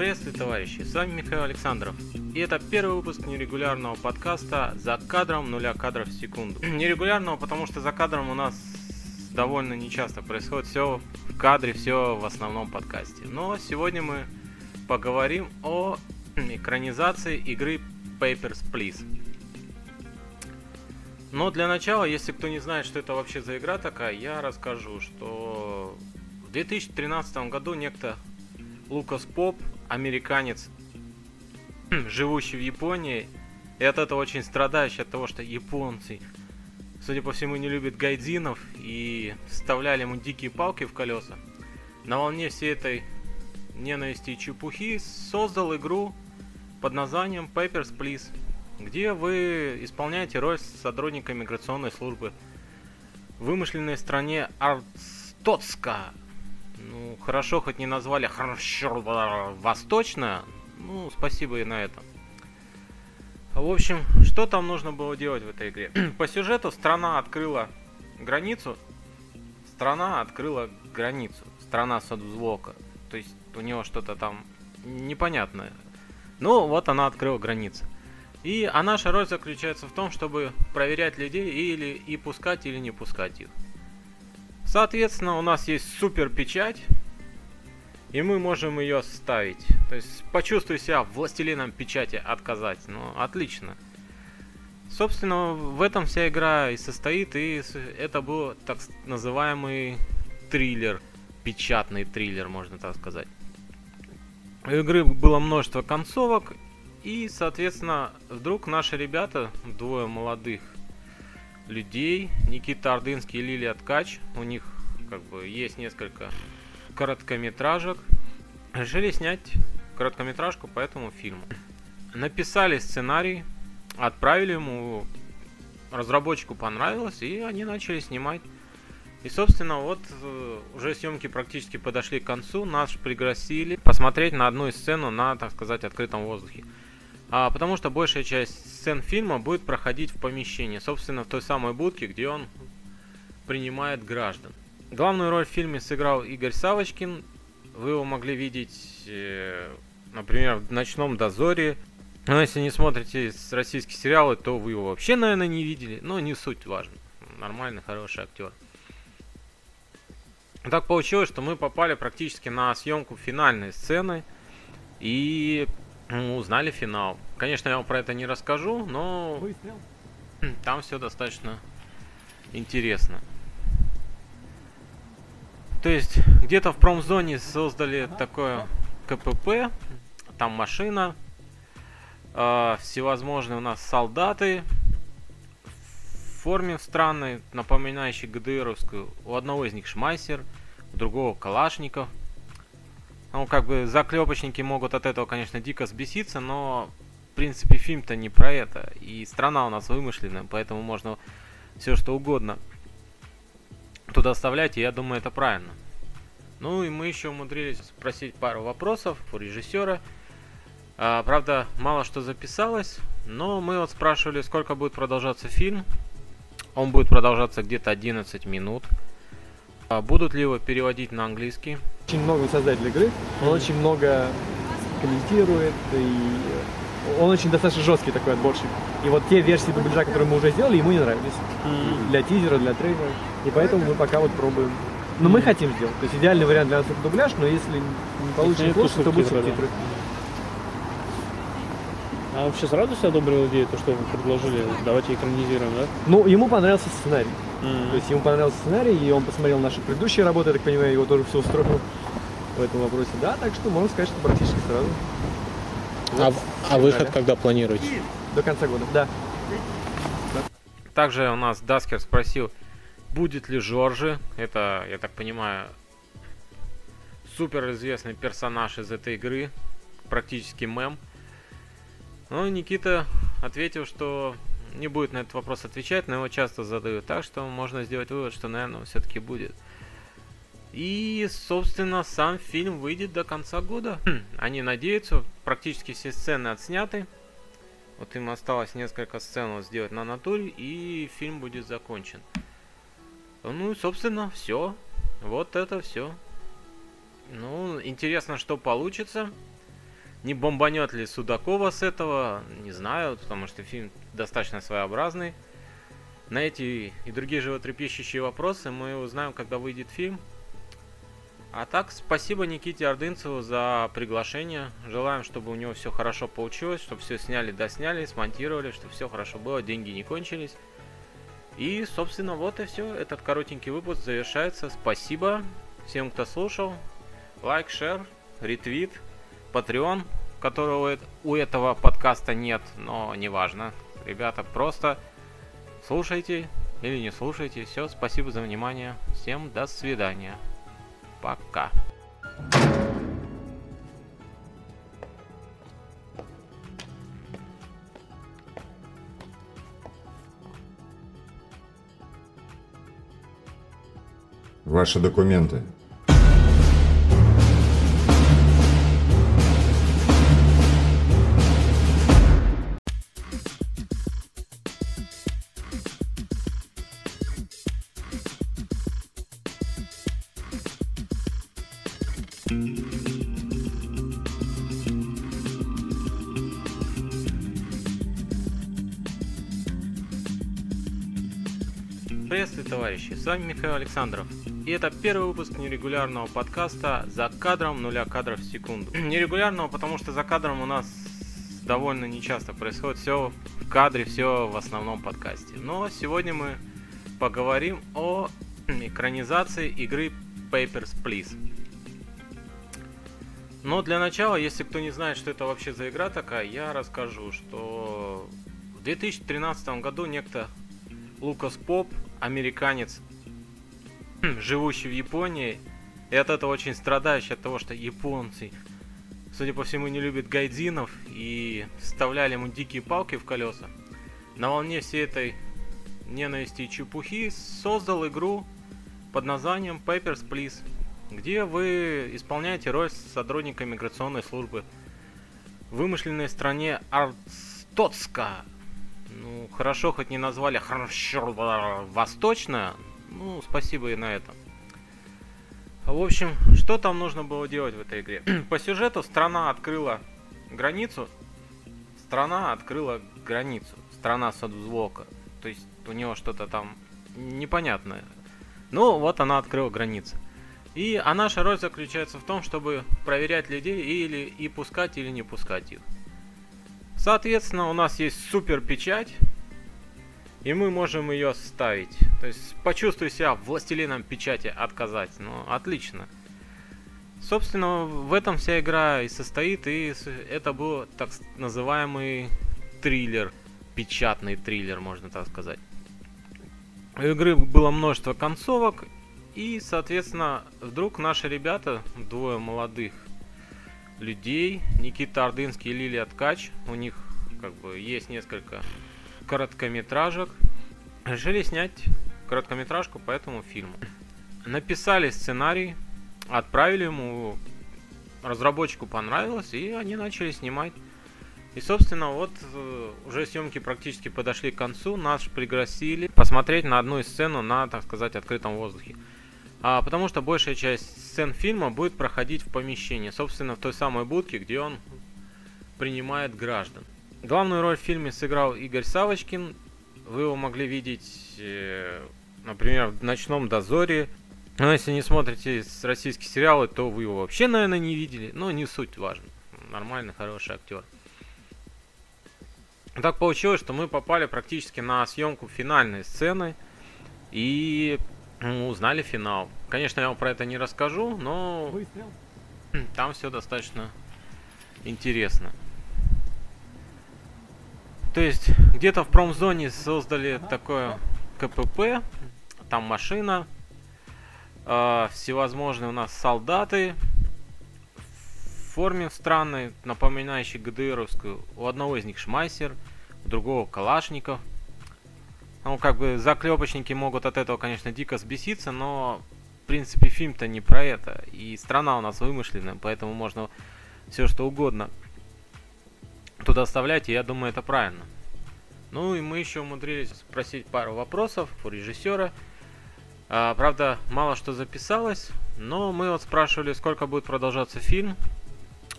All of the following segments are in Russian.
Приветствую, товарищи! С вами Михаил Александров. И это первый выпуск нерегулярного подкаста «За кадром нуля кадров в секунду». Нерегулярного, потому что за кадром у нас довольно нечасто происходит все в кадре, все в основном подкасте. Но сегодня мы поговорим о экранизации игры Papers, Please. Но для начала, если кто не знает, что это вообще за игра такая, я расскажу, что в 2013 году некто Лукас Поп американец, живущий в Японии, и от этого очень страдающий от того, что японцы, судя по всему, не любят гайдзинов и вставляли ему дикие палки в колеса. На волне всей этой ненависти и чепухи создал игру под названием Papers, Please, где вы исполняете роль сотрудника миграционной службы в вымышленной стране Арстоцка, ну, хорошо, хоть не назвали хорошо восточная. Ну, спасибо и на этом. В общем, что там нужно было делать в этой игре? По сюжету страна открыла границу. Страна открыла границу. Страна соцблока. То есть у него что-то там непонятное. Ну, вот она открыла границу. И а наша роль заключается в том, чтобы проверять людей или и пускать, или не пускать их. Соответственно, у нас есть супер печать, и мы можем ее ставить. То есть почувствуй себя властелином печати отказать. Ну, отлично. Собственно, в этом вся игра и состоит, и это был так называемый триллер, печатный триллер, можно так сказать. У игры было множество концовок, и, соответственно, вдруг наши ребята, двое молодых людей. Никита Ордынский и Лилия Ткач. У них как бы есть несколько короткометражек. Решили снять короткометражку по этому фильму. Написали сценарий, отправили ему, разработчику понравилось, и они начали снимать. И, собственно, вот э, уже съемки практически подошли к концу. Нас пригласили посмотреть на одну из сцену на, так сказать, открытом воздухе. А, потому что большая часть сцен фильма будет проходить в помещении, собственно, в той самой будке, где он принимает граждан. Главную роль в фильме сыграл Игорь Савочкин. Вы его могли видеть, э, например, в «Ночном дозоре». Но если не смотрите российские сериалы, то вы его вообще, наверное, не видели. Но не суть важно. Нормальный, хороший актер. Так получилось, что мы попали практически на съемку финальной сцены. И ну, узнали финал. Конечно, я вам про это не расскажу, но Выстрел. там все достаточно интересно. То есть, где-то в промзоне создали такое КПП, там машина, э, всевозможные у нас солдаты в форме странной, напоминающей ГДРовскую. У одного из них шмайсер, у другого калашников – ну, как бы заклепочники могут от этого, конечно, дико сбеситься, но, в принципе, фильм-то не про это. И страна у нас вымышленная, поэтому можно все что угодно туда оставлять, и я думаю, это правильно. Ну и мы еще умудрились спросить пару вопросов у режиссера. А, правда, мало что записалось, но мы вот спрашивали, сколько будет продолжаться фильм. Он будет продолжаться где-то 11 минут. А будут ли его переводить на английский? Очень много создатель игры, он mm-hmm. очень много комментирует, и он очень достаточно жесткий такой отборщик. И вот те версии дубляжа, которые мы уже сделали, ему не нравились. Mm-hmm. Для тизера, для трейлера. И поэтому мы пока вот пробуем. Но mm-hmm. мы хотим сделать. То есть идеальный вариант для нас это дубляж, но если не получится плохо, то будут субтитры. Да. А вообще сразу себе одобрил идею, то, что вы предложили, давайте экранизируем, да? Ну, ему понравился сценарий. Mm-hmm. То есть ему понравился сценарий, и он посмотрел наши предыдущие работы, я так понимаю, его тоже все устроило в этом вопросе. Да, так что можно сказать, что практически сразу. Вот. А, а выход да. когда планируете? До конца года, да. Также у нас Даскер спросил, будет ли Жоржи, это, я так понимаю, супер известный персонаж из этой игры, практически мем. Но Никита ответил, что не будет на этот вопрос отвечать, но его часто задают. Так что можно сделать вывод, что, наверное, все-таки будет. И, собственно, сам фильм выйдет до конца года. Хм, они надеются, практически все сцены отсняты. Вот им осталось несколько сцен сделать на натуре, и фильм будет закончен. Ну и, собственно, все. Вот это все. Ну, интересно, что получится. Не бомбанет ли Судакова с этого, не знаю, потому что фильм достаточно своеобразный. На эти и другие животрепещущие вопросы мы узнаем, когда выйдет фильм. А так, спасибо Никите Ордынцеву за приглашение. Желаем, чтобы у него все хорошо получилось, чтобы все сняли, досняли, смонтировали, чтобы все хорошо было, деньги не кончились. И, собственно, вот и все. Этот коротенький выпуск завершается. Спасибо всем, кто слушал. Лайк, шер, ретвит, Patreon, которого у этого подкаста нет, но неважно. Ребята, просто слушайте или не слушайте. Все, спасибо за внимание. Всем до свидания. Пока. Ваши документы. Приветствую, товарищи! С вами Михаил Александров. И это первый выпуск нерегулярного подкаста «За кадром нуля кадров в секунду». Нерегулярного, потому что за кадром у нас довольно нечасто происходит все в кадре, все в основном подкасте. Но сегодня мы поговорим о экранизации игры Papers, Please. Но для начала, если кто не знает, что это вообще за игра такая, я расскажу, что в 2013 году некто Лукас Поп, американец, живущий в Японии, и от этого очень страдающий от того, что японцы, судя по всему, не любят гайдзинов и вставляли ему дикие палки в колеса. На волне всей этой ненависти и чепухи создал игру под названием Papers, Please, где вы исполняете роль сотрудника миграционной службы в вымышленной стране Арстоцка, ну, хорошо, хоть не назвали хорошо восточная. Ну, спасибо и на этом. В общем, что там нужно было делать в этой игре? По сюжету страна открыла границу. Страна открыла границу. Страна Садвзвока. То есть у него что-то там непонятное. Ну, вот она открыла границы. И а наша роль заключается в том, чтобы проверять людей или и пускать, или не пускать их. Соответственно, у нас есть супер печать, и мы можем ее ставить. То есть почувствуй себя властелином печати отказать. Ну, отлично. Собственно, в этом вся игра и состоит, и это был так называемый триллер, печатный триллер, можно так сказать. У игры было множество концовок, и, соответственно, вдруг наши ребята, двое молодых людей. Никита Ордынский и Лилия Ткач. У них как бы есть несколько короткометражек. Решили снять короткометражку по этому фильму. Написали сценарий, отправили ему, разработчику понравилось, и они начали снимать. И, собственно, вот э, уже съемки практически подошли к концу. Нас пригласили посмотреть на одну из сцену на, так сказать, открытом воздухе. А, потому что большая часть сцен фильма будет проходить в помещении, собственно, в той самой будке, где он принимает граждан. Главную роль в фильме сыграл Игорь Савочкин. Вы его могли видеть, э, например, в «Ночном дозоре». Но если не смотрите российские сериалы, то вы его вообще, наверное, не видели. Но не суть важно. Нормальный, хороший актер. Так получилось, что мы попали практически на съемку финальной сцены. И ну, узнали финал. Конечно, я вам про это не расскажу, но Выстрел. там все достаточно интересно. То есть, где-то в промзоне создали такое КПП, там машина, э, всевозможные у нас солдаты в форме странной, напоминающей ГДРовскую. У одного из них шмайсер, у другого калашников. Ну, как бы заклепочники могут от этого, конечно, дико сбеситься, но, в принципе, фильм-то не про это. И страна у нас вымышленная, поэтому можно все что угодно туда оставляйте, я думаю, это правильно. Ну и мы еще умудрились спросить пару вопросов у режиссера. А, правда, мало что записалось, но мы вот спрашивали, сколько будет продолжаться фильм.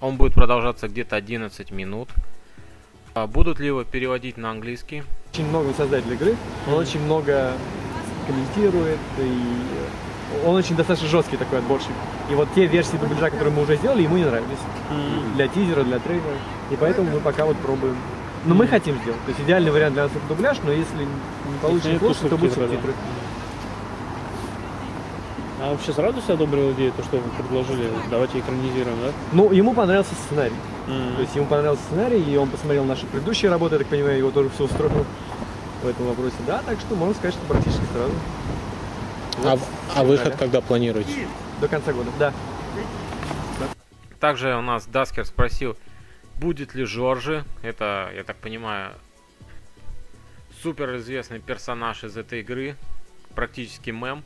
Он будет продолжаться где-то 11 минут. А будут ли его переводить на английский? Очень много создатель игры, он очень много комментирует, и он очень достаточно жесткий такой отборщик. И вот те версии дубляжа, которые мы уже сделали, ему не нравились. Для тизера, для трейлера. И поэтому мы пока вот пробуем. Но мы хотим сделать. То есть идеальный вариант для нас это дубляж, но если не получится лучше, то будут субтитры. А вообще сразу себе одобрил идею, то, что вы предложили, давайте экранизируем, да? Ну, ему понравился сценарий. М. То есть ему понравился сценарий, и он посмотрел наши предыдущие работы, я так понимаю, его тоже все устроило в этом вопросе. Да, так что можно сказать, что практически сразу. А, Вот, а выход далее. когда планируете? До конца года, да. Также у нас Даскер спросил, будет ли Жоржи, это, я так понимаю, супер известный персонаж из этой игры, практически мем.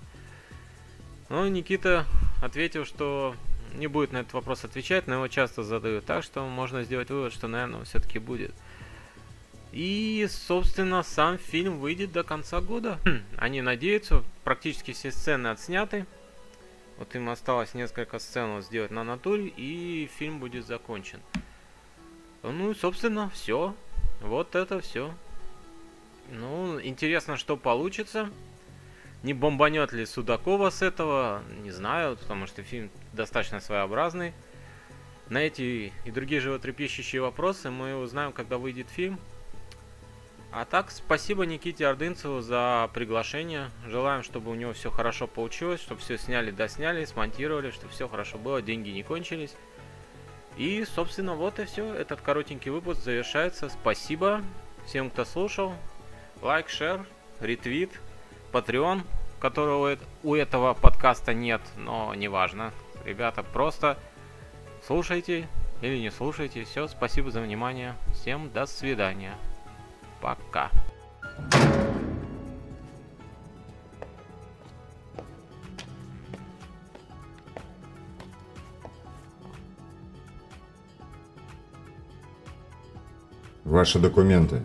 Но Никита ответил, что не будет на этот вопрос отвечать, но его часто задают, так что можно сделать вывод, что, наверное, все-таки будет. И, собственно, сам фильм выйдет до конца года. Хм, Они надеются, практически все сцены отсняты. Вот им осталось несколько сцен сделать на натуре, и фильм будет закончен. Ну и, собственно, все. Вот это все. Ну, интересно, что получится. Не бомбанет ли Судакова с этого, не знаю, потому что фильм достаточно своеобразный. На эти и другие животрепещущие вопросы мы узнаем, когда выйдет фильм. А так, спасибо Никите Ордынцеву за приглашение. Желаем, чтобы у него все хорошо получилось, чтобы все сняли, досняли, смонтировали, чтобы все хорошо было, деньги не кончились. И, собственно, вот и все. Этот коротенький выпуск завершается. Спасибо всем, кто слушал. Лайк, шер, ретвит, Patreon, которого у эт- у этого подкаста нет, но неважно. Ребята, просто слушайте или не слушайте. Все, спасибо за внимание. Всем до свидания. Пока. Ваши документы.